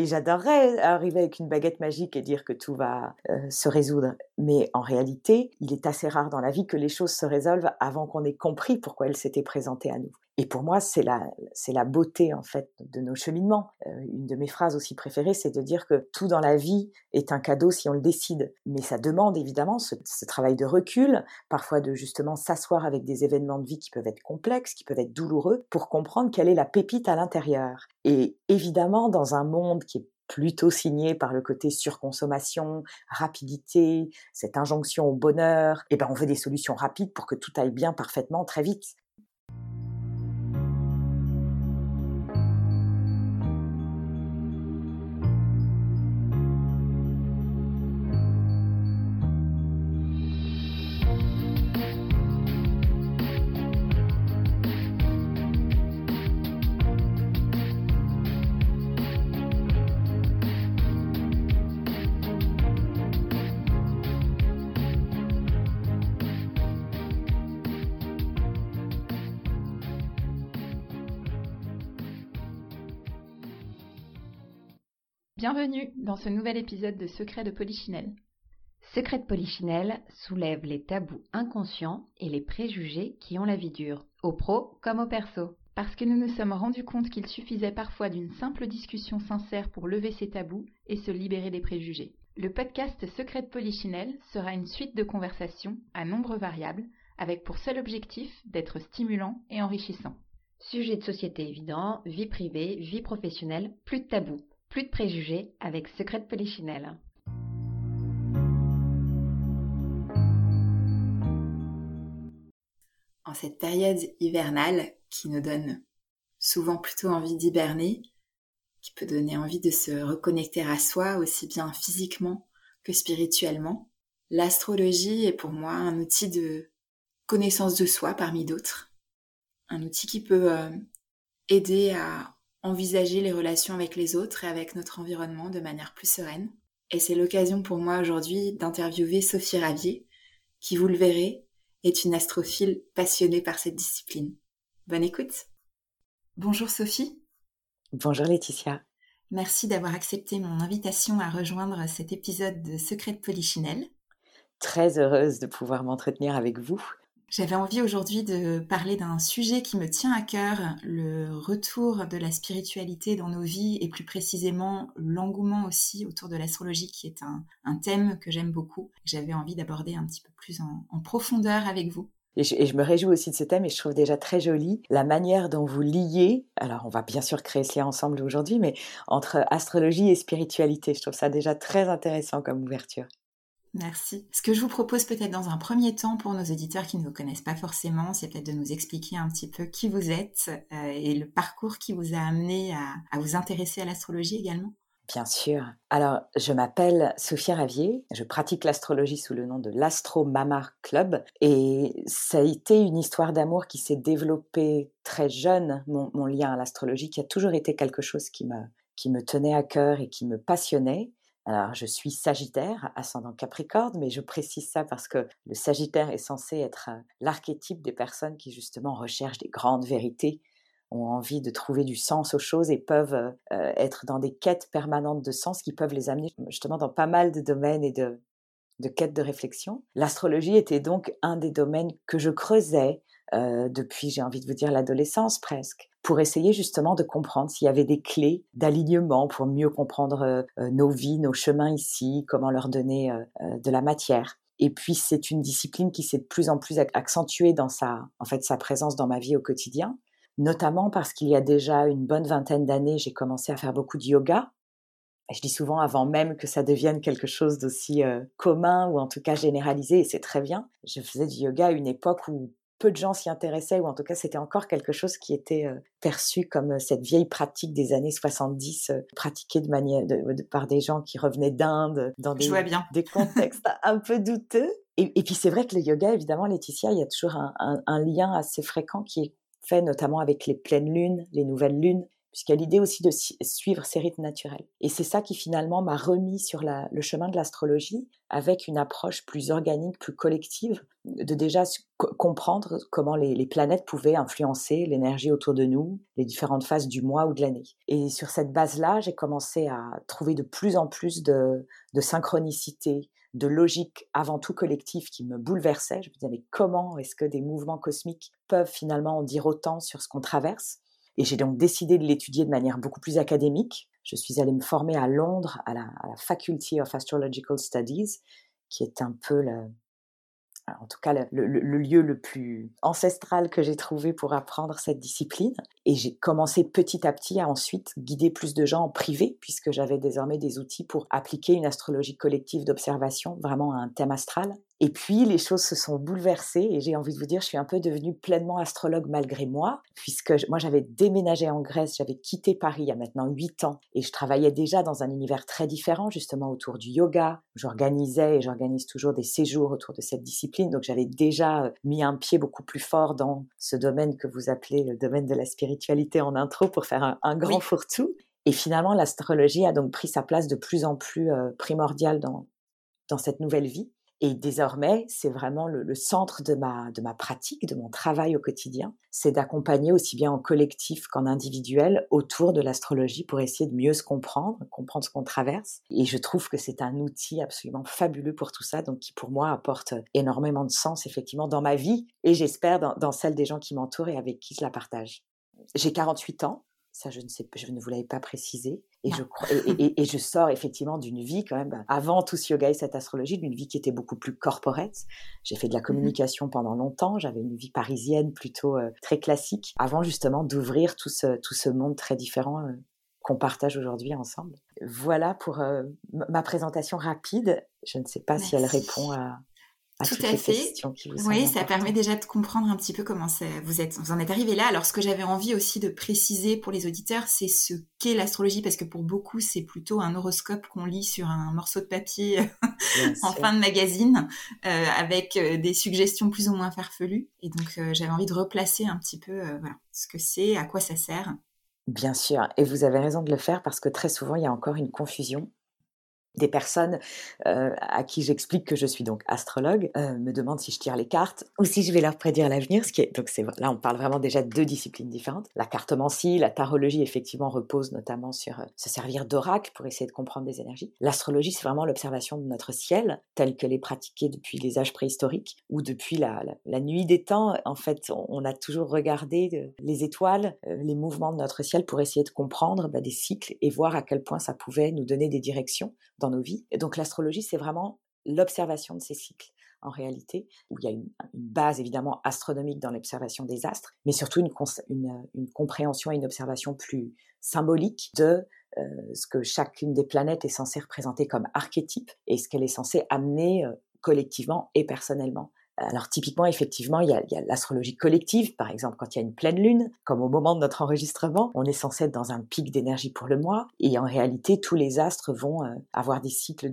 et j'adorerais arriver avec une baguette magique et dire que tout va se résoudre. Mais en réalité, il est assez rare dans la vie que les choses se résolvent avant qu'on ait compris pourquoi elles s'étaient présentées à nous. Et pour moi, c'est la, c'est la beauté en fait de nos cheminements. Euh, une de mes phrases aussi préférées, c'est de dire que tout dans la vie est un cadeau si on le décide. Mais ça demande évidemment ce, ce travail de recul, parfois de justement s'asseoir avec des événements de vie qui peuvent être complexes, qui peuvent être douloureux, pour comprendre quelle est la pépite à l'intérieur. Et évidemment, dans un monde qui est plutôt signé par le côté surconsommation, rapidité, cette injonction au bonheur, eh ben on veut des solutions rapides pour que tout aille bien parfaitement très vite. Bienvenue dans ce nouvel épisode de Secret de Polichinelle. Secret de Polichinelle soulève les tabous inconscients et les préjugés qui ont la vie dure, au pro comme au perso. Parce que nous nous sommes rendus compte qu'il suffisait parfois d'une simple discussion sincère pour lever ces tabous et se libérer des préjugés. Le podcast Secret de Polichinelle sera une suite de conversations à nombre variables avec pour seul objectif d'être stimulant et enrichissant. Sujet de société évident, vie privée, vie professionnelle, plus de tabous. Plus de préjugés avec Secret de Polichinelle. En cette période hivernale qui nous donne souvent plutôt envie d'hiberner, qui peut donner envie de se reconnecter à soi aussi bien physiquement que spirituellement, l'astrologie est pour moi un outil de connaissance de soi parmi d'autres. Un outil qui peut euh, aider à envisager les relations avec les autres et avec notre environnement de manière plus sereine. Et c'est l'occasion pour moi aujourd'hui d'interviewer Sophie Ravier, qui, vous le verrez, est une astrophile passionnée par cette discipline. Bonne écoute. Bonjour Sophie. Bonjour Laetitia. Merci d'avoir accepté mon invitation à rejoindre cet épisode de Secret de Polichinelle. Très heureuse de pouvoir m'entretenir avec vous j'avais envie aujourd'hui de parler d'un sujet qui me tient à cœur, le retour de la spiritualité dans nos vies et plus précisément l'engouement aussi autour de l'astrologie qui est un, thème que j'aime beaucoup. J'avais envie d'aborder un petit peu plus en, profondeur avec vous. Et je, me réjouis aussi de ce thème et je trouve déjà très joli la manière dont vous liez, alors on va bien sûr créer ce lien ensemble aujourd'hui, mais entre astrologie et spiritualité. Je trouve ça déjà très intéressant comme ouverture. Merci. Ce que je vous propose peut-être dans un premier temps pour nos auditeurs qui ne vous connaissent pas forcément, c'est peut-être de nous expliquer un petit peu qui vous êtes euh, et le parcours qui vous a amené à, vous intéresser à l'astrologie également. Bien sûr. Alors, je m'appelle Sophia Ravier, je pratique l'astrologie sous le nom de l'Astro Mamar Club et ça a été une histoire d'amour qui s'est développée très jeune, mon, lien à l'astrologie, qui a toujours été quelque chose qui me tenait à cœur et qui me passionnait. Alors, je suis Sagittaire, ascendant Capricorne, mais je précise ça parce que le Sagittaire est censé être l'archétype des personnes qui justement recherchent des grandes vérités, ont envie de trouver du sens aux choses et peuvent être dans des quêtes permanentes de sens qui peuvent les amener justement dans pas mal de domaines et de, de quêtes de réflexion. L'astrologie était donc un des domaines que je creusais depuis, j'ai envie de vous dire, l'adolescence presque pour essayer justement de comprendre s'il y avait des clés d'alignement pour mieux comprendre euh, euh, nos vies, nos chemins ici, comment leur donner euh, de la matière. Et puis c'est une discipline qui s'est de plus en plus accentuée dans sa, en fait, sa présence dans ma vie au quotidien, notamment parce qu'il y a déjà une bonne vingtaine d'années, j'ai commencé à faire beaucoup de yoga. Je dis souvent avant même que ça devienne quelque chose d'aussi commun ou en tout cas généralisé, et c'est très bien. Je faisais du yoga à une époque où peu de gens s'y intéressaient, ou en tout cas c'était encore quelque chose qui était euh, perçu comme cette vieille pratique des années 70, euh, pratiquée de manière par des gens qui revenaient d'Inde, dans des, des contextes un peu douteux. Et, puis c'est vrai que le yoga, évidemment, Laetitia, il y a toujours un, lien assez fréquent qui est fait notamment avec les pleines lunes, les nouvelles lunes, puisqu'il y a l'idée aussi de suivre ces rythmes naturels. Et c'est ça qui finalement m'a remis sur le chemin de l'astrologie avec une approche plus organique, plus collective, de déjà comprendre comment les, planètes pouvaient influencer l'énergie autour de nous, les différentes phases du mois ou de l'année. Et sur cette base-là, j'ai commencé à trouver de plus en plus de, de synchronicité, de logique avant tout collective qui me bouleversait. Je me disais, mais comment est-ce que des mouvements cosmiques peuvent finalement en dire autant sur ce qu'on traverse? Et j'ai donc décidé de l'étudier de manière beaucoup plus académique. Je suis allée me former à Londres à la, Faculty of Astrological Studies, qui est un peu le, en tout cas le, lieu le plus ancestral que j'ai trouvé pour apprendre cette discipline. Et j'ai commencé petit à petit à ensuite guider plus de gens en privé, puisque j'avais désormais des outils pour appliquer une astrologie collective d'observation, vraiment à un thème astral. Et puis, les choses se sont bouleversées et j'ai envie de vous dire, je suis un peu devenue pleinement astrologue malgré moi, puisque moi, j'avais déménagé en Grèce, j'avais quitté Paris il y a maintenant huit ans et je travaillais déjà dans un univers très différent, justement autour du yoga. J'organisais et j'organise toujours des séjours autour de cette discipline. Donc, j'avais déjà euh, mis un pied beaucoup plus fort dans ce domaine que vous appelez le domaine de la spiritualité en intro pour faire un, grand fourre-tout. Et finalement, l'astrologie a donc pris sa place de plus en plus euh, primordiale dans, dans cette nouvelle vie. Et désormais, c'est vraiment le, centre de ma, de ma pratique, de mon travail au quotidien. C'est d'accompagner aussi bien en collectif qu'en individuel autour de l'astrologie pour essayer de mieux se comprendre, comprendre ce qu'on traverse. Et je trouve que c'est un outil absolument fabuleux pour tout ça, donc qui pour moi apporte énormément de sens effectivement dans ma vie et j'espère dans, dans celle des gens qui m'entourent et avec qui je la partage. J'ai 48 ans, ça je ne sais, je ne vous l'avais pas précisé. Et je, et, et, je sors effectivement d'une vie quand même, avant tout ce yoga et cette astrologie, d'une vie qui était beaucoup plus corporate. J'ai fait de la mmh communication pendant longtemps, j'avais une vie parisienne plutôt euh, très classique, avant justement d'ouvrir tout ce, tout ce monde très différent euh, qu'on partage aujourd'hui ensemble. Voilà pour euh, ma présentation rapide. Je ne sais pas si elle répond à, tout à fait. oui, ça permet déjà de comprendre un petit peu comment vous êtes, vous en êtes arrivé là. Alors, ce que j'avais envie aussi de préciser pour les auditeurs, c'est ce qu'est l'astrologie, parce que pour beaucoup, c'est plutôt un horoscope qu'on lit sur un morceau de papier en fin de magazine, euh, avec euh, des suggestions plus ou moins farfelues. Et donc, euh, j'avais envie de replacer un petit peu, voilà, ce que c'est, à quoi ça sert. Bien sûr, et vous avez raison de le faire parce que très souvent, il y a encore une confusion des personnes euh, à qui j'explique que je suis donc astrologue euh, me demandent si je tire les cartes ou si je vais leur prédire l'avenir. Donc là on parle vraiment déjà de deux disciplines différentes. La cartomancie, la tarologie effectivement repose notamment sur euh, se servir d'oracle pour essayer de comprendre des énergies. L'astrologie c'est vraiment l'observation de notre ciel tel qu'elle est pratiquée depuis les âges préhistoriques ou depuis la, la, nuit des temps. En fait on, a toujours regardé les étoiles, les mouvements de notre ciel pour essayer de comprendre bah, des cycles et voir à quel point ça pouvait nous donner des directions dans nos vies. Et donc l'astrologie, c'est vraiment l'observation de ces cycles en réalité, où il y a une, base évidemment astronomique dans l'observation des astres, mais surtout une, compréhension et une observation plus symbolique de euh, ce que chacune des planètes est censée représenter comme archétype et ce qu'elle est censée amener euh, collectivement et personnellement. Alors typiquement, effectivement, il y a, l'astrologie collective, par exemple, quand il y a une pleine lune, comme au moment de notre enregistrement, on est censé être dans un pic d'énergie pour le mois, et en réalité, tous les astres vont euh, avoir des cycles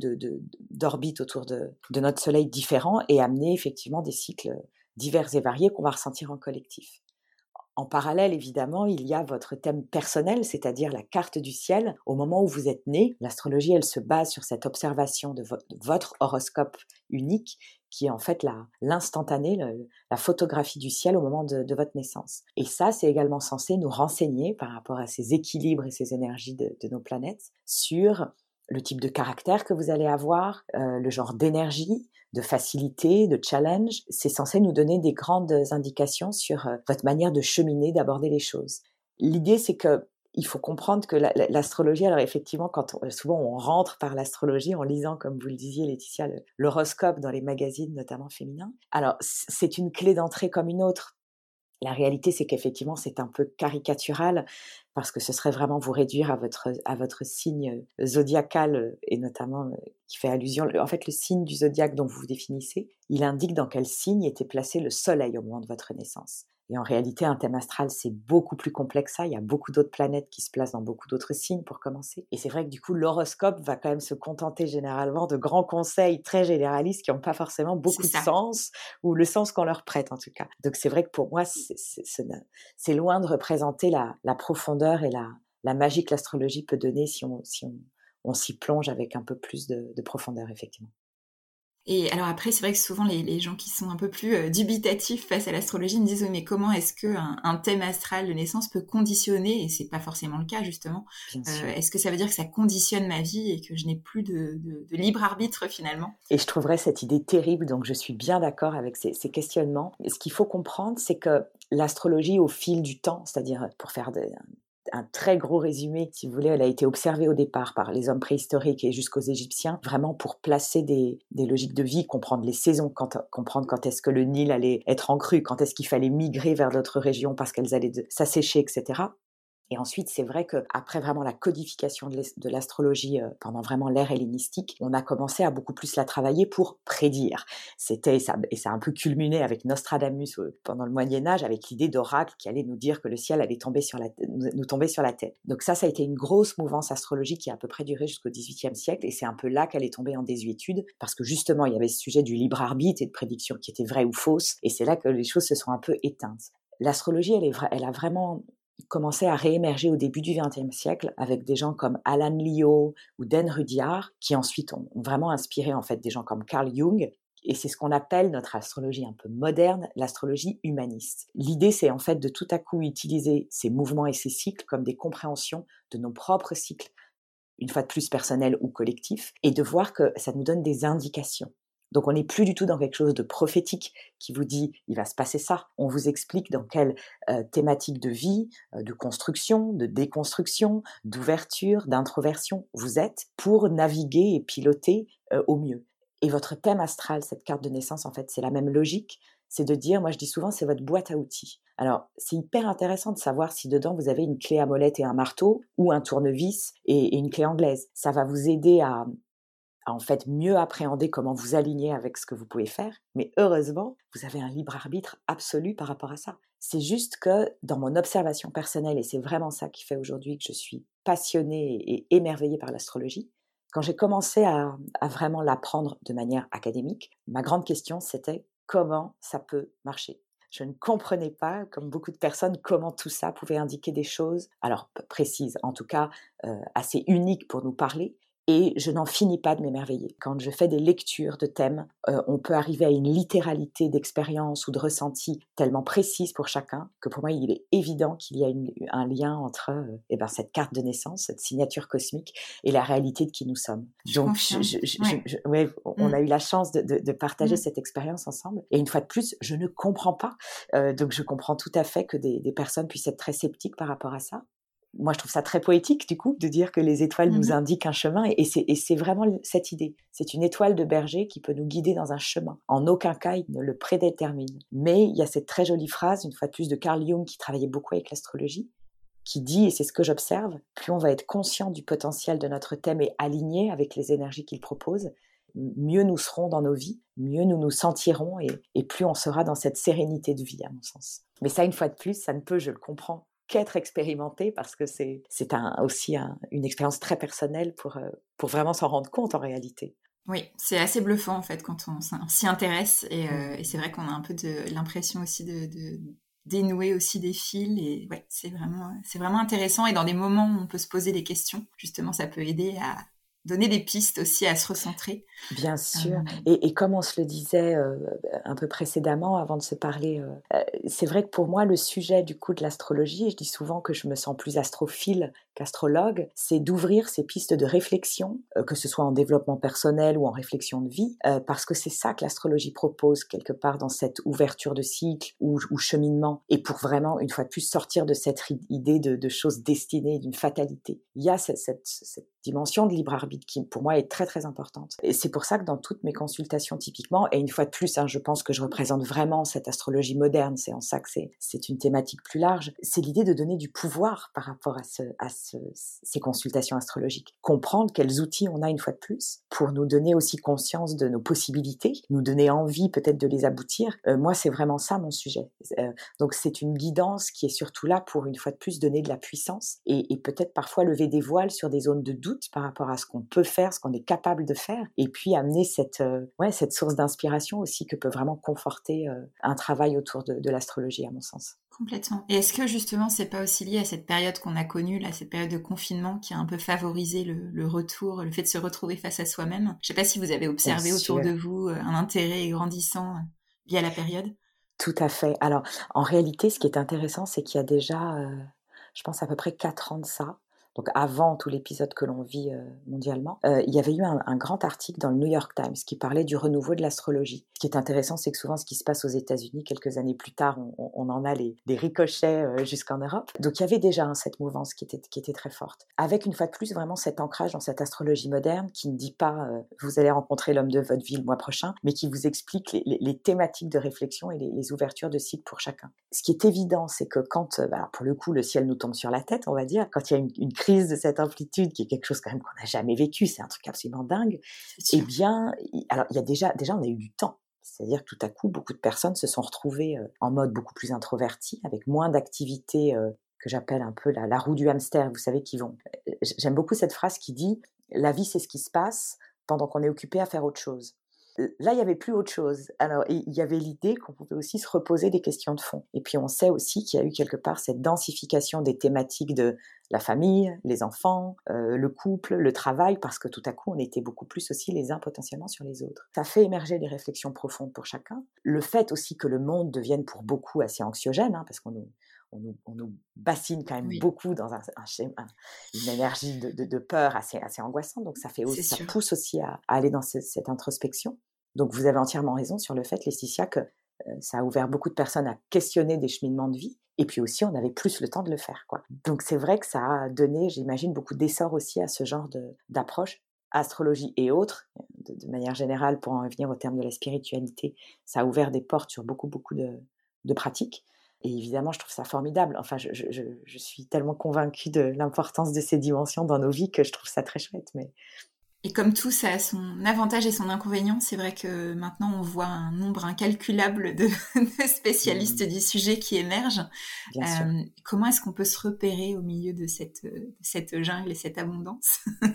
d'orbite autour de, de notre Soleil différents et amener effectivement des cycles divers et variés qu'on va ressentir en collectif. En parallèle, évidemment, il y a votre thème personnel, c'est-à-dire la carte du ciel. Au moment où vous êtes né, l'astrologie, elle se base sur cette observation de, votre horoscope unique, qui est en fait l'instantané, la, photographie du ciel au moment de, votre naissance. Et ça, c'est également censé nous renseigner par rapport à ces équilibres et ces énergies de, nos planètes sur le type de caractère que vous allez avoir, euh, le genre d'énergie, de facilité, de challenge, c'est censé nous donner des grandes indications sur euh, votre manière de cheminer, d'aborder les choses. L'idée, c'est que il faut comprendre que l'astrologie, alors effectivement, quand souvent on rentre par l'astrologie en lisant, comme vous le disiez, Laetitia, l'horoscope dans les magazines, notamment féminins. Alors, c'est une clé d'entrée comme une autre. La réalité, c'est qu'effectivement, c'est un peu caricatural parce que ce serait vraiment vous réduire à votre, signe zodiacal et notamment qui fait allusion. En fait, le signe du zodiaque dont vous vous définissez, il indique dans quel signe était placé le soleil au moment de votre naissance. Et en réalité, un thème astral, c'est beaucoup plus complexe ça. Il y a beaucoup d'autres planètes qui se placent dans beaucoup d'autres signes pour commencer. Et c'est vrai que du coup, l'horoscope va quand même se contenter généralement de grands conseils très généralistes qui n'ont pas forcément beaucoup de sens, ou le sens qu'on leur prête en tout cas. Donc c'est vrai que pour moi, c'est loin de représenter la, la profondeur et la, la magie que l'astrologie peut donner si on si on, s'y plonge avec un peu plus de profondeur, effectivement. Et alors après, c'est vrai que souvent les, gens qui sont un peu plus euh, dubitatifs face à l'astrologie me disent mais comment est-ce que un, thème astral de naissance peut conditionner et c'est pas forcément le cas justement. Euh, est-ce que ça veut dire que ça conditionne ma vie et que je n'ai plus de, libre arbitre finalement? Et je trouverais cette idée terrible. Donc je suis bien d'accord avec ces, ces questionnements. Ce qu'il faut comprendre, c'est que l'astrologie au fil du temps, c'est-à-dire pour faire de, un très gros résumé, si vous voulez, elle a été observée au départ par les hommes préhistoriques et jusqu'aux Égyptiens, vraiment pour placer des, logiques de vie, comprendre les saisons, comprendre quand est-ce que le Nil allait être en crue, quand est-ce qu'il fallait migrer vers d'autres régions parce qu'elles allaient s'assécher, etc. Et ensuite, c'est vrai qu'après vraiment la codification de l'astrologie euh, pendant vraiment l'ère hellénistique, on a commencé à beaucoup plus la travailler pour prédire. C'était ça, et ça a un peu culminé avec Nostradamus euh, pendant le Moyen Âge, avec l'idée d'oracle qui allait nous dire que le ciel allait tomber sur la, nous tomber sur la tête. Donc ça, ça a été une grosse mouvance astrologique qui a à peu près duré jusqu'au XVIIIe siècle, et c'est un peu là qu'elle est tombée en désuétude, parce que justement, il y avait ce sujet du libre arbitre et de prédiction qui était vrai ou fausse, et c'est là que les choses se sont un peu éteintes. L'astrologie, elle a vraiment commençait à réémerger au début du XXe siècle avec des gens comme Alan Leo ou Dan Rudyard, qui ensuite ont vraiment inspiré en fait des gens comme Carl Jung. Et c'est ce qu'on appelle notre astrologie un peu moderne, l'astrologie humaniste. L'idée, c'est en fait de tout à coup utiliser ces mouvements et ces cycles comme des compréhensions de nos propres cycles, une fois de plus personnels ou collectifs, et de voir que ça nous donne des indications. Donc on n'est plus du tout dans quelque chose de prophétique qui vous dit il va se passer ça. On vous explique dans quelle euh, thématique de vie, euh, de construction, de déconstruction, d'ouverture, d'introversion vous êtes pour naviguer et piloter euh, au mieux. Et votre thème astral, cette carte de naissance, en fait, c'est la même logique. C'est de dire, moi je dis souvent, c'est votre boîte à outils. Alors, c'est hyper intéressant de savoir si dedans vous avez une clé à molette et un marteau ou un tournevis et une clé anglaise. Ça va vous aider à, en fait mieux appréhender comment vous aligner avec ce que vous pouvez faire. Mais heureusement, vous avez un libre arbitre absolu par rapport à ça. C'est juste que dans mon observation personnelle, et c'est vraiment ça qui fait aujourd'hui que je suis passionnée et émerveillée par l'astrologie, quand j'ai commencé à, à vraiment l'apprendre de manière académique, ma grande question c'était comment ça peut marcher. Je ne comprenais pas, comme beaucoup de personnes, comment tout ça pouvait indiquer des choses, alors précises, en tout cas euh, assez uniques pour nous parler, et je n'en finis pas de m'émerveiller. Quand je fais des lectures de thèmes, euh, on peut arriver à une littéralité d'expérience ou de ressenti tellement précise pour chacun que pour moi, il est évident qu'il y a un lien entre euh, eh ben, cette carte de naissance, cette signature cosmique et la réalité de qui nous sommes. Donc, on mmh. a eu la chance de, partager mmh. cette expérience ensemble. Et une fois de plus, je ne comprends pas. Euh, donc, je comprends tout à fait que des, des personnes puissent être très sceptiques par rapport à ça moi, je trouve ça très poétique, du coup, de dire que les étoiles nous mmh indiquent un chemin. Et, c'est vraiment cette idée. C'est une étoile de berger qui peut nous guider dans un chemin. En aucun cas, il ne le prédétermine. Mais il y a cette très jolie phrase, une fois de plus, de Carl Jung, qui travaillait beaucoup avec l'astrologie, qui dit, et c'est ce que j'observe, plus on va être conscient du potentiel de notre thème et aligné avec les énergies qu'il propose, mieux nous serons dans nos vies, mieux nous nous sentirons et, et plus on sera dans cette sérénité de vie, à mon sens. Mais ça, une fois de plus, ça ne peut, je le comprends, qu'être expérimenté parce que c'est aussi une expérience très personnelle pour, euh, pour vraiment s'en rendre compte en réalité. Oui, c'est assez bluffant en fait quand on s'y intéresse et, euh, mmh. et c'est vrai qu'on a un peu de l'impression aussi de, de, dénouer aussi des fils et ouais, c'est vraiment c'est vraiment intéressant et dans des moments où on peut se poser des questions, justement ça peut aider à, donner des pistes aussi à se recentrer. Bien sûr. Et, comme on se le disait euh, un peu précédemment, avant de se parler, euh, c'est vrai que pour moi, le sujet du coup de l'astrologie, et je dis souvent que je me sens plus astrophile qu'astrologue, c'est d'ouvrir ces pistes de réflexion, euh, que ce soit en développement personnel ou en réflexion de vie, parce que c'est ça que l'astrologie propose quelque part dans cette ouverture de cycle ou, cheminement, et pour vraiment, une fois de plus, sortir de cette idée de, choses destinées, d'une fatalité. Il y a cette, dimension de libre arbitre qui pour moi est très très importante. Et c'est pour ça que dans toutes mes consultations typiquement, et une fois de plus, hein, je pense que je représente vraiment cette astrologie moderne, c'est en ça que c'est une thématique plus large, c'est l'idée de donner du pouvoir par rapport à ce, ces consultations astrologiques. Comprendre quels outils on a une fois de plus pour nous donner aussi conscience de nos possibilités, nous donner envie peut-être de les aboutir. Euh, moi, c'est vraiment ça mon sujet. Euh, donc c'est une guidance qui est surtout là pour une fois de plus donner de la puissance et, peut-être parfois lever des voiles sur des zones de doute par rapport à ce qu'on peut faire, ce qu'on est capable de faire, et puis amener cette, euh, ouais, cette source d'inspiration aussi que peut vraiment conforter un travail autour de, l'astrologie, à mon sens. Complètement. Et est-ce que justement, c'est pas aussi lié à cette période qu'on a connue, là, cette période de confinement qui a un peu favorisé le, retour, le fait de se retrouver face à soi-même? Je sais pas si vous avez observé autour de vous euh, un intérêt grandissant euh, lié à la période? Tout à fait. Alors, en réalité, ce qui est intéressant, c'est qu'il y a déjà, euh, je pense, à peu près quatre ans de ça, donc avant tout l'épisode que l'on vit euh, mondialement, euh, il y avait eu un, grand article dans le New York Times qui parlait du renouveau de l'astrologie. Ce qui est intéressant, c'est que souvent ce qui se passe aux États-Unis, quelques années plus tard, on, en a les, ricochets euh, jusqu'en Europe. Donc il y avait déjà cette mouvance qui était, très forte. Avec une fois de plus vraiment cet ancrage dans cette astrologie moderne qui ne dit pas vous allez rencontrer l'homme de votre vie le mois prochain, mais qui vous explique les, thématiques de réflexion et les, ouvertures de cycle pour chacun. Ce qui est évident, c'est que quand, bah, pour le coup, le ciel nous tombe sur la tête, on va dire, quand il y a une crise de cette amplitude, qui est quelque chose quand même qu'on n'a jamais vécu, c'est un truc absolument dingue, eh bien, alors il y a déjà, déjà on a eu du temps. C'est-à-dire que tout à coup, beaucoup de personnes se sont retrouvées en mode beaucoup plus introverti, avec moins d'activités que j'appelle un peu la, la, roue du hamster, vous savez, qui vont. Euh, j'aime beaucoup cette phrase qui dit La vie, c'est ce qui se passe pendant qu'on est occupé à faire autre chose là, il n'y avait plus autre chose. Alors, il y avait l'idée qu'on pouvait aussi se reposer des questions de fond. Et puis, on sait aussi qu'il y a eu quelque part cette densification des thématiques de la famille, les enfants, euh, le couple, le travail, parce que tout à coup, on était beaucoup plus aussi les uns potentiellement sur les autres. Ça fait émerger des réflexions profondes pour chacun. Le fait aussi que le monde devienne pour beaucoup assez anxiogène, hein, parce qu'on nous, on nous, bassine quand même beaucoup dans un, une énergie de, peur assez, assez angoissante. Donc ça, fait aussi, ça pousse aussi à, aller dans cette introspection. Donc vous avez entièrement raison sur le fait, Laetitia, que ça a ouvert beaucoup de personnes à questionner des cheminements de vie. Et puis aussi, on avait plus le temps de le faire. Donc c'est vrai que ça a donné, j'imagine, beaucoup d'essor aussi à ce genre d'approche. Astrologie et autres, de, manière générale, pour en revenir au terme de la spiritualité, ça a ouvert des portes sur beaucoup, beaucoup de, de pratiques. Et évidemment, je trouve ça formidable. Enfin, je, je, je suis tellement convaincue de l'importance de ces dimensions dans nos vies que je trouve ça très chouette. Mais et comme tout, ça a son avantage et son inconvénient. C'est vrai que maintenant, on voit un nombre incalculable de, spécialistes mmh. du sujet qui émergent. Euh, comment est-ce qu'on peut se repérer au milieu de cette, cette jungle et cette abondance?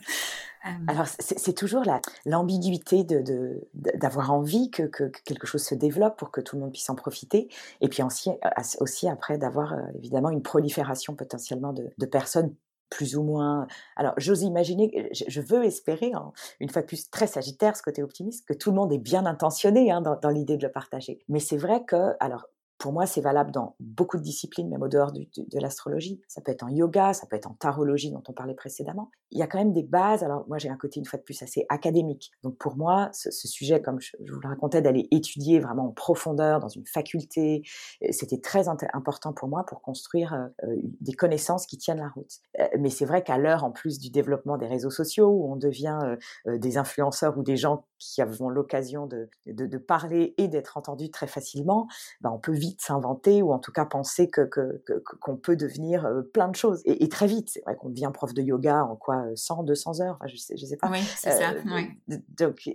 Euh, Alors, c'est toujours l'ambiguïté d'avoir de, envie que, quelque chose se développe pour que tout le monde puisse en profiter. Et puis aussi, aussi après, d'avoir euh, évidemment une prolifération potentiellement de personnes plus ou moins. Alors, j'ose imaginer, je veux espérer, hein, une fois plus, très sagittaire, ce côté optimiste, que tout le monde est bien intentionné hein, dans, dans l'idée de le partager. Mais c'est vrai que, alors, pour moi, c'est valable dans beaucoup de disciplines, même au dehors de l'astrologie. Ça peut être en yoga, ça peut être en tarologie dont on parlait précédemment. Il y a quand même des bases. Alors moi, j'ai un côté une fois de plus assez académique. Donc pour moi, ce, sujet, comme je, vous le racontais, d'aller étudier vraiment en profondeur dans une faculté, euh, c'était très important pour moi pour construire euh, euh, des connaissances qui tiennent la route. mais c'est vrai qu'à l'heure, en plus du développement des réseaux sociaux, où on devient des influenceurs ou des gens qui avons l'occasion de, parler et d'être entendus très facilement, ben on peut vite s'inventer ou en tout cas penser que qu'on peut devenir plein de choses et, très vite. C'est vrai qu'on devient prof de yoga en quoi 100, 200 heures. Enfin, je sais, je sais pas. Oui, c'est ça. Donc,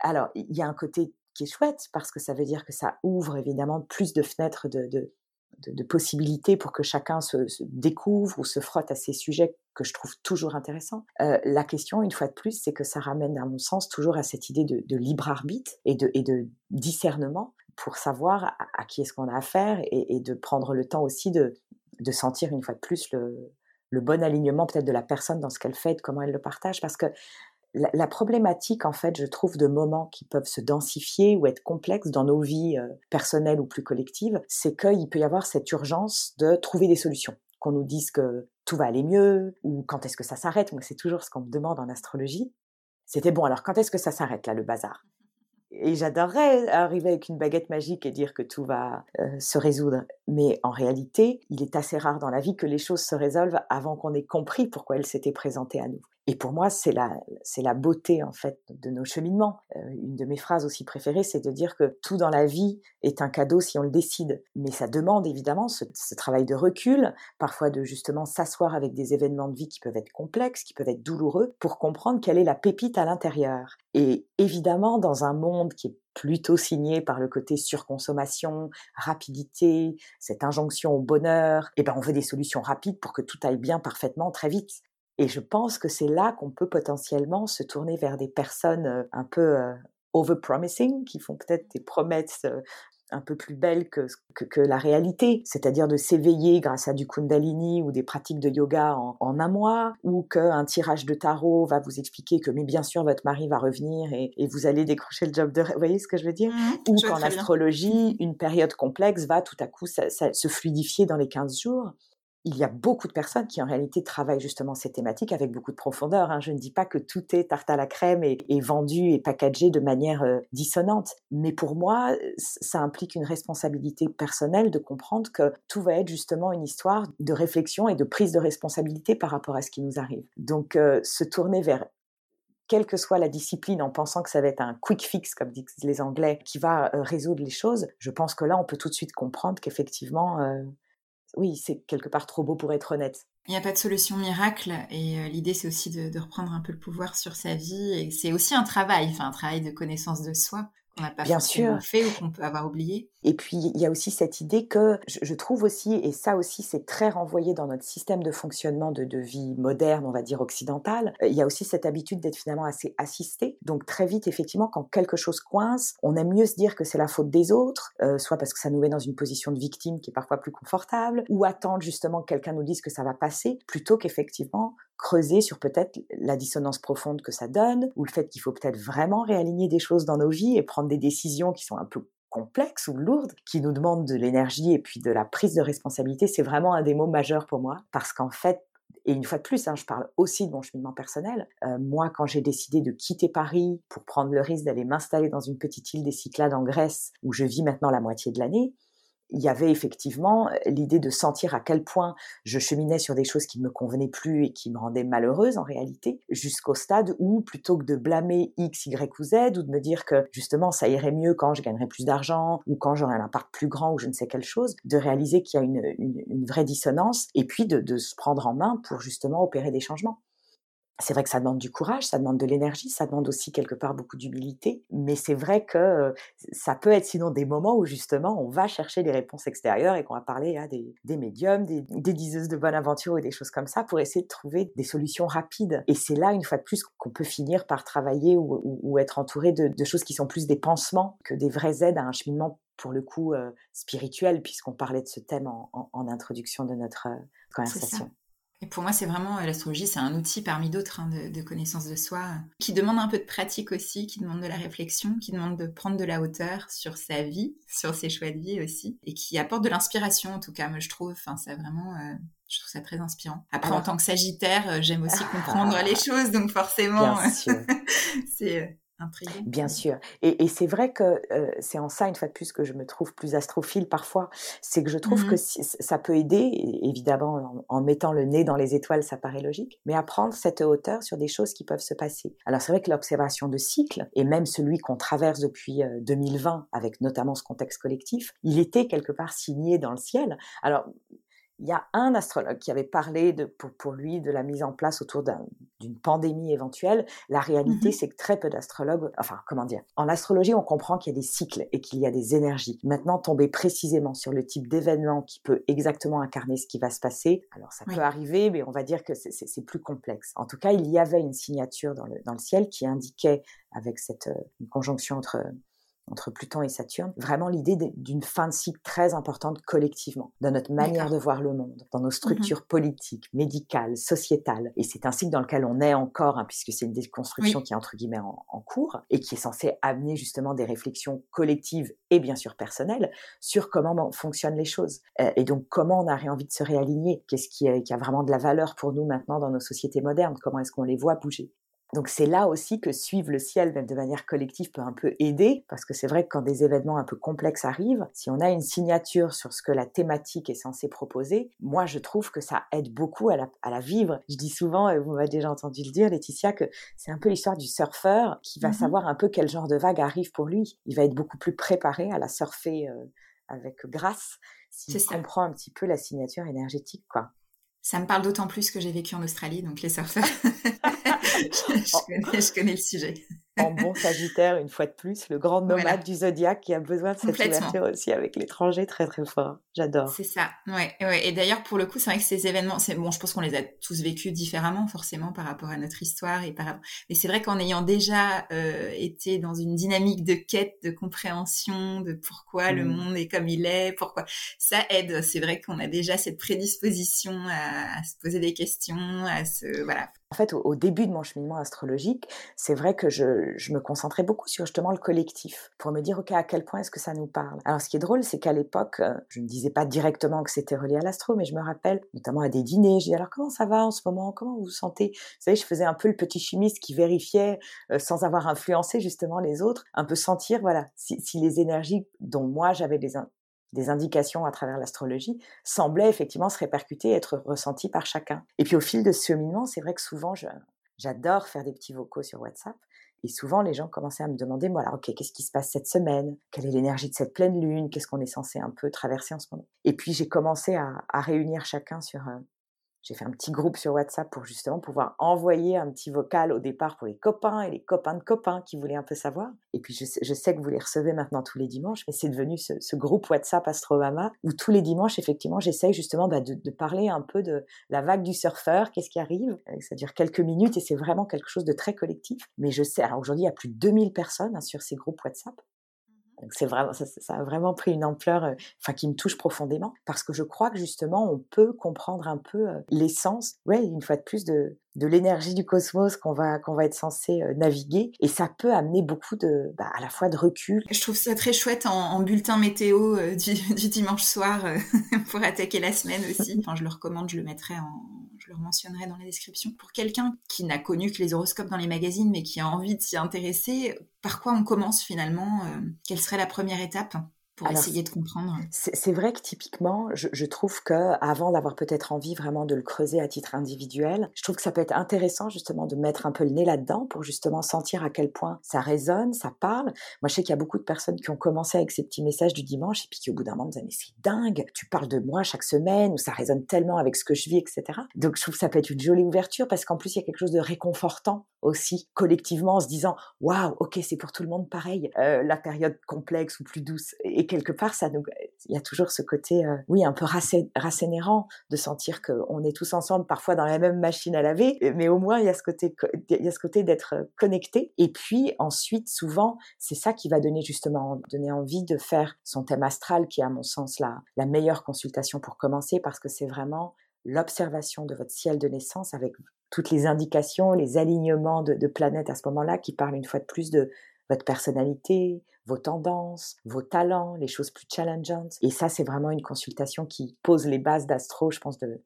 alors il y a un côté qui est chouette parce que ça veut dire que ça ouvre évidemment plus de fenêtres de, de de, possibilités pour que chacun se, découvre ou se frotte à ces sujets que je trouve toujours intéressants. la question, une fois de plus, c'est que ça ramène, à mon sens, toujours à cette idée de, libre arbitre et de, et de discernement pour savoir à, qui est-ce qu'on a affaire et, de prendre le temps aussi de, sentir une fois de plus le, bon alignement peut-être de la personne dans ce qu'elle fait et comment elle le partage. Parce que la, problématique, en fait, je trouve, de moments qui peuvent se densifier ou être complexes dans nos vies euh, personnelles ou plus collectives, c'est qu'il peut y avoir cette urgence de trouver des solutions. Qu'on nous dise que tout va aller mieux ou quand est-ce que ça s'arrête. Moi, c'est toujours ce qu'on me demande en astrologie. C'était bon, alors quand est-ce que ça s'arrête, là, le bazar? Et j'adorerais arriver avec une baguette magique et dire que tout va euh, se résoudre. Mais en réalité, il est assez rare dans la vie que les choses se résolvent avant qu'on ait compris pourquoi elles s'étaient présentées à nous. Et pour moi, c'est la, c'est la beauté en fait de nos cheminements. Euh, une de mes phrases aussi préférées, c'est de dire que tout dans la vie est un cadeau si on le décide. Mais ça demande évidemment ce, ce travail de recul, parfois de justement s'asseoir avec des événements de vie qui peuvent être complexes, qui peuvent être douloureux, pour comprendre quelle est la pépite à l'intérieur. Et évidemment, dans un monde qui est plutôt signé par le côté surconsommation, rapidité, cette injonction au bonheur, eh ben on veut des solutions rapides pour que tout aille bien parfaitement très vite. Et je pense que c'est là qu'on peut potentiellement se tourner vers des personnes un peu over-promising, qui font peut-être des promesses un peu plus belle que, que, la réalité, c'est-à-dire de s'éveiller grâce à du kundalini ou des pratiques de yoga en, un mois, ou qu'un tirage de tarot va vous expliquer que, mais bien sûr, votre mari va revenir et, vous allez décrocher le job de... Vous voyez ce que je veux dire? Mmh, Ou qu'en astrologie, une période complexe va tout à coup se fluidifier dans les 15 jours il y a beaucoup de personnes qui en réalité travaillent justement ces thématiques avec beaucoup de profondeur. Hein. Je ne dis pas que tout est tarte à la crème et, vendu et packagé de manière euh, dissonante, mais pour moi, ça implique une responsabilité personnelle de comprendre que tout va être justement une histoire de réflexion et de prise de responsabilité par rapport à ce qui nous arrive. Donc, euh, se tourner vers quelle que soit la discipline, en pensant que ça va être un quick fix, comme disent les Anglais, qui va euh, résoudre les choses, je pense que là, on peut tout de suite comprendre qu'effectivement, oui, c'est quelque part trop beau pour être honnête. Il n'y a pas de solution miracle et euh, l'idée c'est aussi de, reprendre un peu le pouvoir sur sa vie et c'est aussi un travail, enfin un travail de connaissance de soi qu'on n'a pas Bien sûr. fait ou qu'on peut avoir oublié. Et puis, il y a aussi cette idée que je, trouve aussi, et ça aussi, c'est très renvoyé dans notre système de fonctionnement de, vie moderne, on va dire occidentale, euh, il y a aussi cette habitude d'être finalement assez assisté. Donc, très vite, effectivement, quand quelque chose coince, on aime mieux se dire que c'est la faute des autres, euh, soit parce que ça nous met dans une position de victime qui est parfois plus confortable, ou attendre justement que quelqu'un nous dise que ça va passer, plutôt qu'effectivement creuser sur peut-être la dissonance profonde que ça donne, ou le fait qu'il faut peut-être vraiment réaligner des choses dans nos vies et prendre des décisions qui sont un peu complexes ou lourdes, qui nous demandent de l'énergie et puis de la prise de responsabilité, c'est vraiment un des mots majeurs pour moi, parce qu'en fait, et une fois de plus, hein, je parle aussi de mon cheminement personnel. Euh, moi, quand j'ai décidé de quitter Paris pour prendre le risque d'aller m'installer dans une petite île des Cyclades en Grèce, où je vis maintenant la moitié de l'année, il y avait effectivement euh, l'idée de sentir à quel point je cheminais sur des choses qui ne me convenaient plus et qui me rendaient malheureuse en réalité, jusqu'au stade où plutôt que de blâmer X, Y ou Z ou de me dire que justement ça irait mieux quand je gagnerais plus d'argent ou quand j'aurais un impact plus grand ou je ne sais quelle chose, de réaliser qu'il y a une, une, vraie dissonance et puis de, de se prendre en main pour justement opérer des changements c'est vrai que ça demande du courage, ça demande de l'énergie, ça demande aussi quelque part beaucoup d'humilité, mais c'est vrai que ça peut être sinon des moments où justement on va chercher des réponses extérieures et qu'on va parler à des, médiums, des, diseuses de bonne aventure ou des choses comme ça pour essayer de trouver des solutions rapides. Et c'est là, une fois de plus, qu'on peut finir par travailler ou, être entouré de, choses qui sont plus des pansements que des vraies aides à un cheminement pour le coup spirituel, puisqu'on parlait de ce thème en, introduction de notre conversation. Et pour moi, c'est vraiment euh, l'astrologie, c'est un outil parmi d'autres hein, de, connaissance de soi, qui demande un peu de pratique aussi, qui demande de la réflexion, qui demande de prendre de la hauteur sur sa vie, sur ses choix de vie aussi, et qui apporte de l'inspiration en tout cas, moi je trouve. Enfin, c'est vraiment, euh, je trouve ça très inspirant. Après, en tant que Sagittaire, euh, j'aime aussi comprendre les choses, donc forcément, c'est Bien sûr. Et, c'est vrai que euh, c'est en ça, une fois de plus, que je me trouve plus astrophile parfois. C'est que je trouve que mmh ça peut aider, évidemment, en, mettant le nez dans les étoiles, ça paraît logique, mais à prendre cette hauteur sur des choses qui peuvent se passer. Alors c'est vrai que l'observation de cycle, et même celui qu'on traverse depuis 2020, euh, avec notamment ce contexte collectif, il était quelque part signé dans le ciel. Alors il y a un astrologue qui avait parlé de, pour, lui de la mise en place autour d'une pandémie éventuelle. La réalité, mmh c'est que très peu d'astrologues, enfin, comment dire, en astrologie, on comprend qu'il y a des cycles et qu'il y a des énergies. Maintenant, tomber précisément sur le type d'événement qui peut exactement incarner ce qui va se passer, alors ça peut arriver, mais on va dire que c'est plus complexe. En tout cas, il y avait une signature dans le, dans le ciel qui indiquait, avec cette euh, une conjonction entre entre Pluton et Saturne, vraiment l'idée d'une fin de cycle très importante collectivement, dans notre manière de voir le monde, dans nos mmh structures politiques, médicales, sociétales. Et c'est un cycle dans lequel on est encore, hein, puisque c'est une déconstruction qui est entre guillemets en, cours et qui est censée amener justement des réflexions collectives et bien sûr personnelles sur comment fonctionnent les choses. Euh, et donc comment on a envie de se réaligner, qu'est-ce qui, qui a vraiment de la valeur pour nous maintenant dans nos sociétés modernes, comment est-ce qu'on les voit bouger? Donc c'est là aussi que suivre le ciel, même de manière collective, peut un peu aider, parce que c'est vrai que quand des événements un peu complexes arrivent, si on a une signature sur ce que la thématique est censée proposer, moi je trouve que ça aide beaucoup à la, vivre. Je dis souvent, et vous m'avez déjà entendu le dire, Laetitia, que c'est un peu l'histoire du surfeur qui va mmh savoir un peu quel genre de vague arrive pour lui. Il va être beaucoup plus préparé à la surfer euh, avec grâce s'il comprend un petit peu la signature énergétique, quoi. Ça me parle d'autant plus que j'ai vécu en Australie, donc les surfeurs, je, connais, le sujet. En bon Sagittaire, une fois de plus, le grand nomade du zodiaque qui a besoin de cette ouverture aussi avec l'étranger, très très fort. J'adore. C'est ça, ouais. ouais. Et d'ailleurs, pour le coup, c'est vrai que ces événements, c'est bon, je pense qu'on les a tous vécus différemment, forcément, par rapport à notre histoire et par Mais c'est vrai qu'en ayant déjà euh, été dans une dynamique de quête, de compréhension, de pourquoi le mmh. monde est comme il est, pourquoi ça aide. C'est vrai qu'on a déjà cette prédisposition à, à se poser des questions, à se voilà, en fait, au, début de mon cheminement astrologique, c'est vrai que je, me concentrais beaucoup sur justement le collectif, pour me dire, OK, à quel point est-ce que ça nous parle? Alors, ce qui est drôle, c'est qu'à l'époque, euh, je ne disais pas directement que c'était relié à l'astro, mais je me rappelle, notamment à des dîners, je dis, alors comment ça va en ce moment? Comment vous vous sentez? Vous savez, je faisais un peu le petit chimiste qui vérifiait, euh, sans avoir influencé justement les autres, un peu sentir, voilà, si, si les énergies dont moi j'avais des, des indications à travers l'astrologie semblaient effectivement se répercuter, être ressenties par chacun. Et puis au fil de ce cheminement, c'est vrai que souvent, j'adore faire des petits vocaux sur WhatsApp. Et souvent, les gens commençaient à me demander, moi, alors, ok, qu'est-ce qui se passe cette semaine? Quelle est l'énergie de cette pleine lune? Qu'est-ce qu'on est censé un peu traverser en ce moment? Et puis, j'ai commencé à, réunir chacun sur, euh, j'ai fait un petit groupe sur WhatsApp pour justement pouvoir envoyer un petit vocal au départ pour les copains et les copains de copains qui voulaient un peu savoir. Et puis je, sais que vous les recevez maintenant tous les dimanches, mais c'est devenu ce, groupe WhatsApp Astromama où tous les dimanches, effectivement, j'essaye justement bah, de, parler un peu de la vague du surfeur, qu'est-ce qui arrive. Ça dure quelques minutes et c'est vraiment quelque chose de très collectif. Mais je sais, alors aujourd'hui, il y a plus de 2000 personnes hein, sur ces groupes WhatsApp c'est vraiment, ça, a vraiment pris une ampleur, qui me touche profondément, parce que je crois que justement, on peut comprendre un peu l'essence, ouais, une fois de plus, de, de l'énergie du cosmos qu'on va qu'on va être censé euh, naviguer et ça peut amener beaucoup de bah, à la fois de recul. Je trouve ça très chouette en, bulletin météo du, du, dimanche soir pour attaquer la semaine aussi. Enfin, je le recommande, je le mettrai en je le mentionnerai dans la description. Pour quelqu'un qui n'a connu que les horoscopes dans les magazines, mais qui a envie de s'y intéresser, par quoi on commence finalement euh, Quelle serait la première étape? Pour essayer de comprendre C'est vrai que typiquement, je, trouve que avant d'avoir peut-être envie vraiment de le creuser à titre individuel, je trouve que ça peut être intéressant justement de mettre un peu le nez là-dedans pour justement sentir à quel point ça résonne, ça parle. Moi, je sais qu'il y a beaucoup de personnes qui ont commencé avec ces petits messages du dimanche et puis qui au bout d'un moment disent mais c'est dingue, tu parles de moi chaque semaine ou ça résonne tellement avec ce que je vis, etc. Donc je trouve que ça peut être une jolie ouverture parce qu'en plus il y a quelque chose de réconfortant aussi collectivement en se disant waouh, ok c'est pour tout le monde pareil, euh, la période complexe ou plus douce et quelque part, ça il y a toujours ce côté, euh, oui, un peu rassénérant de sentir qu'on est tous ensemble, parfois dans la même machine à laver, mais au moins il y a ce côté, il y a ce côté d'être connecté. Et puis ensuite, souvent, c'est ça qui va donner justement, donner envie de faire son thème astral, qui est à mon sens la, la meilleure consultation pour commencer, parce que c'est vraiment l'observation de votre ciel de naissance avec toutes les indications, les alignements de, de planètes à ce moment-là qui parlent une fois de plus de votre personnalité, vos tendances, vos talents, les choses plus challengeantes. Et ça, c'est vraiment une consultation qui pose les bases d'astro, je pense, de,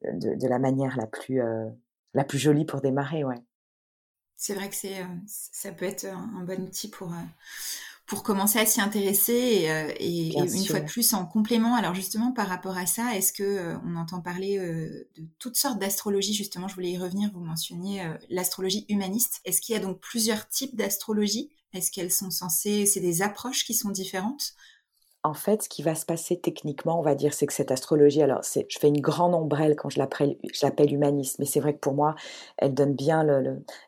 la manière la plus, euh, la plus jolie pour démarrer, ouais. C'est vrai que c'est, euh, ça peut être un, bon outil pour, euh, pour commencer à s'y intéresser et, une fois de plus en complément. Alors justement par rapport à ça, est-ce que on entend parler de toutes sortes d'astrologie justement Je voulais y revenir. Vous mentionniez l'astrologie humaniste. Est-ce qu'il y a donc plusieurs types d'astrologie est-ce qu'elles sont censées, c'est des approches qui sont différentes? En fait, ce qui va se passer techniquement, on va dire, c'est que cette astrologie, alors c'est, je fais une grande ombrelle quand je l'appelle, humaniste, mais c'est vrai que pour moi, elle donne bien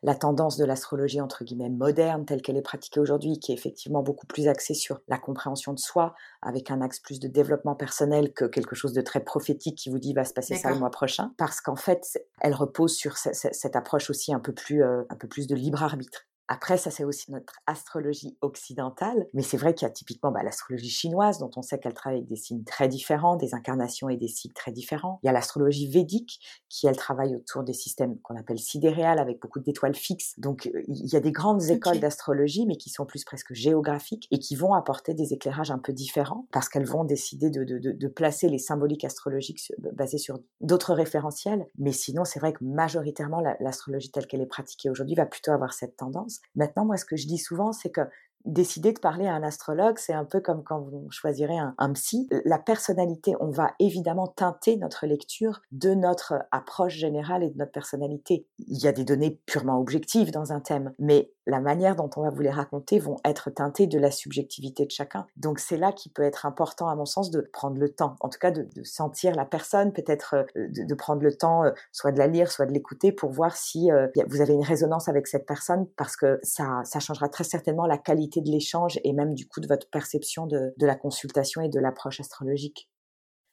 la tendance de l'astrologie entre guillemets moderne telle qu'elle est pratiquée aujourd'hui, qui est effectivement beaucoup plus axée sur la compréhension de soi, avec un axe plus de développement personnel que quelque chose de très prophétique qui vous dit va se passer ça le mois prochain, parce qu'en fait, elle repose sur cette, approche aussi un peu plus, euh, un peu plus de libre arbitre. Après, ça c'est aussi notre astrologie occidentale, mais c'est vrai qu'il y a typiquement bah, l'astrologie chinoise, dont on sait qu'elle travaille avec des signes très différents, des incarnations et des cycles très différents. Il y a l'astrologie védique, qui elle travaille autour des systèmes qu'on appelle sidéréales, avec beaucoup d'étoiles fixes. Donc il y a des grandes écoles d'astrologie, mais qui sont plus presque géographiques et qui vont apporter des éclairages un peu différents, parce qu'elles vont décider de, de, de, placer les symboliques astrologiques basées sur d'autres référentiels. Mais sinon, c'est vrai que majoritairement, l'astrologie telle qu'elle est pratiquée aujourd'hui va plutôt avoir cette tendance. Maintenant, moi, ce que je dis souvent, c'est que décider de parler à un astrologue, c'est un peu comme quand vous choisirez un, psy. La personnalité, on va évidemment teinter notre lecture de notre approche générale et de notre personnalité. Il y a des données purement objectives dans un thème, mais la manière dont on va vous les raconter vont être teintées de la subjectivité de chacun. Donc c'est là qui peut être important, à mon sens, de prendre le temps, en tout cas de, sentir la personne, peut-être euh, de, de, prendre le temps, euh, soit de la lire, soit de l'écouter, pour voir si euh, vous avez une résonance avec cette personne, parce que ça, ça changera très certainement la qualité de l'échange et même du coup de votre perception de, de la consultation et de l'approche astrologique.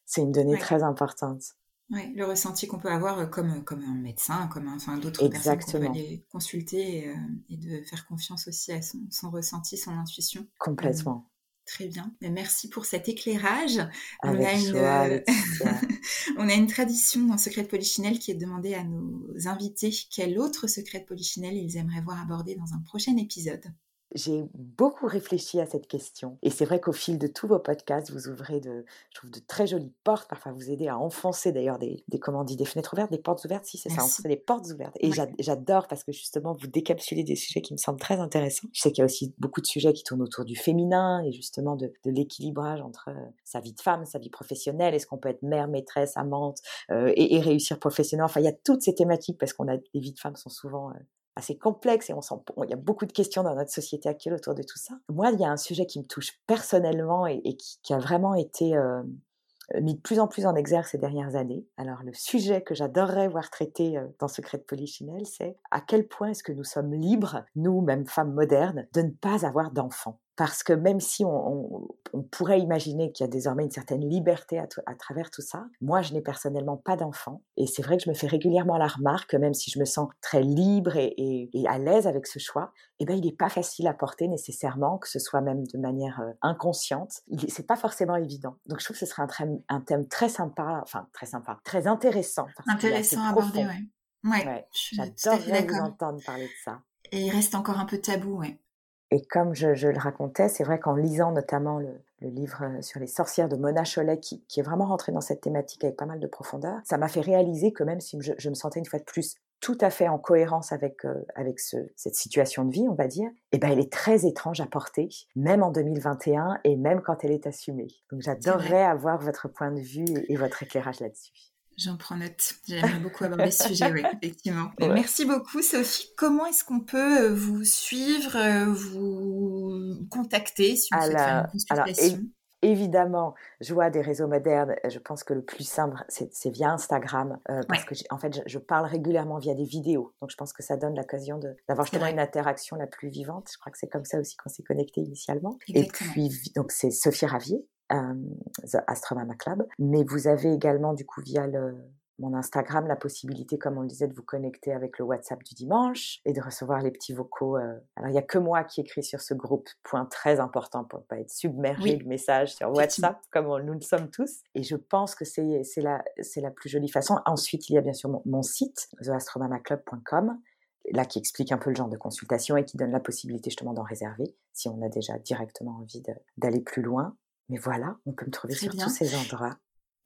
C'est une donnée ouais. très importante. Oui, le ressenti qu'on peut avoir euh, comme, comme un médecin, comme un, enfin, d'autres personnes qu'on peut aller consulter et, euh, et, de faire confiance aussi à son, son ressenti, son intuition. Complètement. Très bien. Merci pour cet éclairage. Avec on, a joie, une, on a une tradition dans Secret de Polichinelle qui est de demander à nos invités quel autre secret de Polichinelle ils aimeraient voir abordé dans un prochain épisode j'ai beaucoup réfléchi à cette question. Et c'est vrai qu'au fil de tous vos podcasts, vous ouvrez de, je trouve, de très jolies portes. Parfois, vous aidez à enfoncer d'ailleurs des, des, comment on dit, des fenêtres ouvertes, des portes ouvertes. Si, c'est ça, enfoncer des portes ouvertes. Et ouais. j'adore parce que justement, vous décapsulez des sujets qui me semblent très intéressants. Je sais qu'il y a aussi beaucoup de sujets qui tournent autour du féminin et justement de, de l'équilibrage entre euh, sa vie de femme, sa vie professionnelle. Est-ce qu'on peut être mère, maîtresse, amante euh, et, et, réussir professionnellement? Enfin, il y a toutes ces thématiques parce qu'on a, les vies de femmes sont souvent euh, assez complexe et on sent, il y a beaucoup de questions dans notre société actuelle autour de tout ça. Moi, il y a un sujet qui me touche personnellement et, qui, a vraiment été euh, mis de plus en plus en exergue ces dernières années. Alors, le sujet que j'adorerais voir traité euh, dans Secret de Polichinelle, c'est à quel point est-ce que nous sommes libres, nous, même femmes modernes, de ne pas avoir d'enfants? Parce que même si on, on, on pourrait imaginer qu'il y a désormais une certaine liberté à, à travers tout ça, moi je n'ai personnellement pas d'enfant et c'est vrai que je me fais régulièrement la remarque, même si je me sens très libre et, et, et à l'aise avec ce choix, eh ben il n'est pas facile à porter nécessairement, que ce soit même de manière euh, inconsciente. C'est pas forcément évident. Donc je trouve que ce serait un, un thème très sympa, enfin très sympa, très intéressant. Intéressant à aborder, ouais. Ouais, ouais j'adorerais vous entendre parler de ça. Et il reste encore un peu tabou, ouais. Et comme je, je le racontais, c'est vrai qu'en lisant notamment le, le, livre sur les sorcières de Mona Chollet, qui, qui, est vraiment rentré dans cette thématique avec pas mal de profondeur, ça m'a fait réaliser que même si je, je, me sentais une fois de plus tout à fait en cohérence avec, euh, avec ce, cette situation de vie, on va dire, eh ben, elle est très étrange à porter, même en 2021 et même quand elle est assumée. Donc j'adorerais avoir votre point de vue et, et votre éclairage là-dessus. J'en prends note. J'aimerais beaucoup aborder ce sujet, oui, effectivement. Ouais. Merci beaucoup, Sophie. Comment est-ce qu'on peut euh, vous suivre, euh, vous contacter si vous alors, souhaitez faire une consultation? alors, Évidemment, je vois des réseaux modernes. Je pense que le plus simple, c'est via Instagram, euh, parce ouais. que en fait, je, je, parle régulièrement via des vidéos. Donc, je pense que ça donne l'occasion d'avoir justement une interaction la plus vivante. Je crois que c'est comme ça aussi qu'on s'est connecté initialement. Exactement. Et puis, donc, c'est Sophie Ravier, The Astromama Club. Mais vous avez également, du coup, via le, mon Instagram la possibilité, comme on le disait, de vous connecter avec le WhatsApp du dimanche et de recevoir les petits vocaux. Euh... Alors, il n'y a que moi qui écris sur ce groupe, point très important pour ne pas être submergé oui. de messages sur WhatsApp, comme on, nous le sommes tous. Et je pense que c'est la, la plus jolie façon. Ensuite, il y a bien sûr mon, mon site, theastromamaclub.com là qui explique un peu le genre de consultation et qui donne la possibilité justement d'en réserver si on a déjà directement envie d'aller plus loin. Mais voilà, on peut me trouver Très sur bien. tous ces endroits.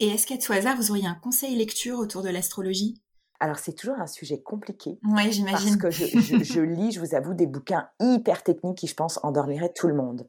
Et est-ce qu'à tout hasard, vous auriez un conseil lecture autour de l'astrologie? Alors c'est toujours un sujet compliqué. Oui, j'imagine. Parce que je, je, je, lis, je vous avoue, des bouquins hyper techniques qui, je pense, endormiraient tout le monde.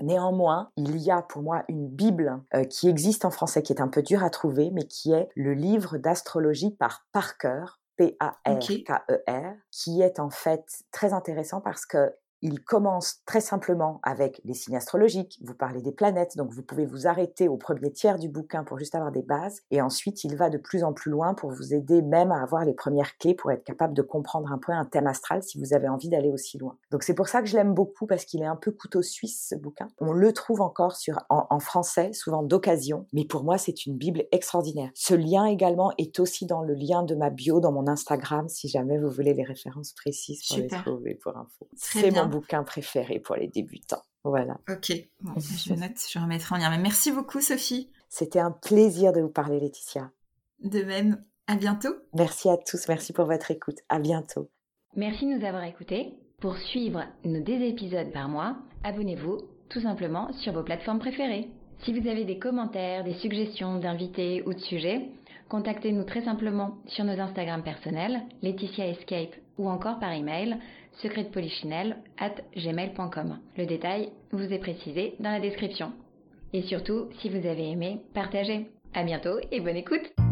Néanmoins, il y a pour moi une Bible euh, qui existe en français, qui est un peu dur à trouver, mais qui est le livre d'astrologie par Parker, P-A-R-K-E-R, -E qui est en fait très intéressant parce que il commence très simplement avec les signes astrologiques, vous parlez des planètes, donc vous pouvez vous arrêter au premier tiers du bouquin pour juste avoir des bases, et ensuite il va de plus en plus loin pour vous aider même à avoir les premières clés pour être capable de comprendre un peu un thème astral si vous avez envie d'aller aussi loin. Donc c'est pour ça que je l'aime beaucoup parce qu'il est un peu couteau suisse ce bouquin. On le trouve encore sur, en, en français, souvent d'occasion, mais pour moi c'est une Bible extraordinaire. Ce lien également est aussi dans le lien de ma bio dans mon Instagram si jamais vous voulez les références précises pour Super. les trouver pour info. C'est mon bouquin préféré pour les débutants. Voilà. Ok, bon, je note, je remettrai en lien. Mais merci beaucoup, Sophie. C'était un plaisir de vous parler, Laetitia. De même. À bientôt. Merci à tous. Merci pour votre écoute. À bientôt. Merci de nous avoir écoutés. Pour suivre nos deux épisodes par mois, abonnez-vous tout simplement sur vos plateformes préférées. Si vous avez des commentaires, des suggestions d'invités ou de sujets, contactez-nous très simplement sur nos Instagram personnels, Laetitia Escape ou encore par email secretpolichinelle at gmail.com. Le détail vous est précisé dans la description. Et surtout, si vous avez aimé, partagez. À bientôt et bonne écoute!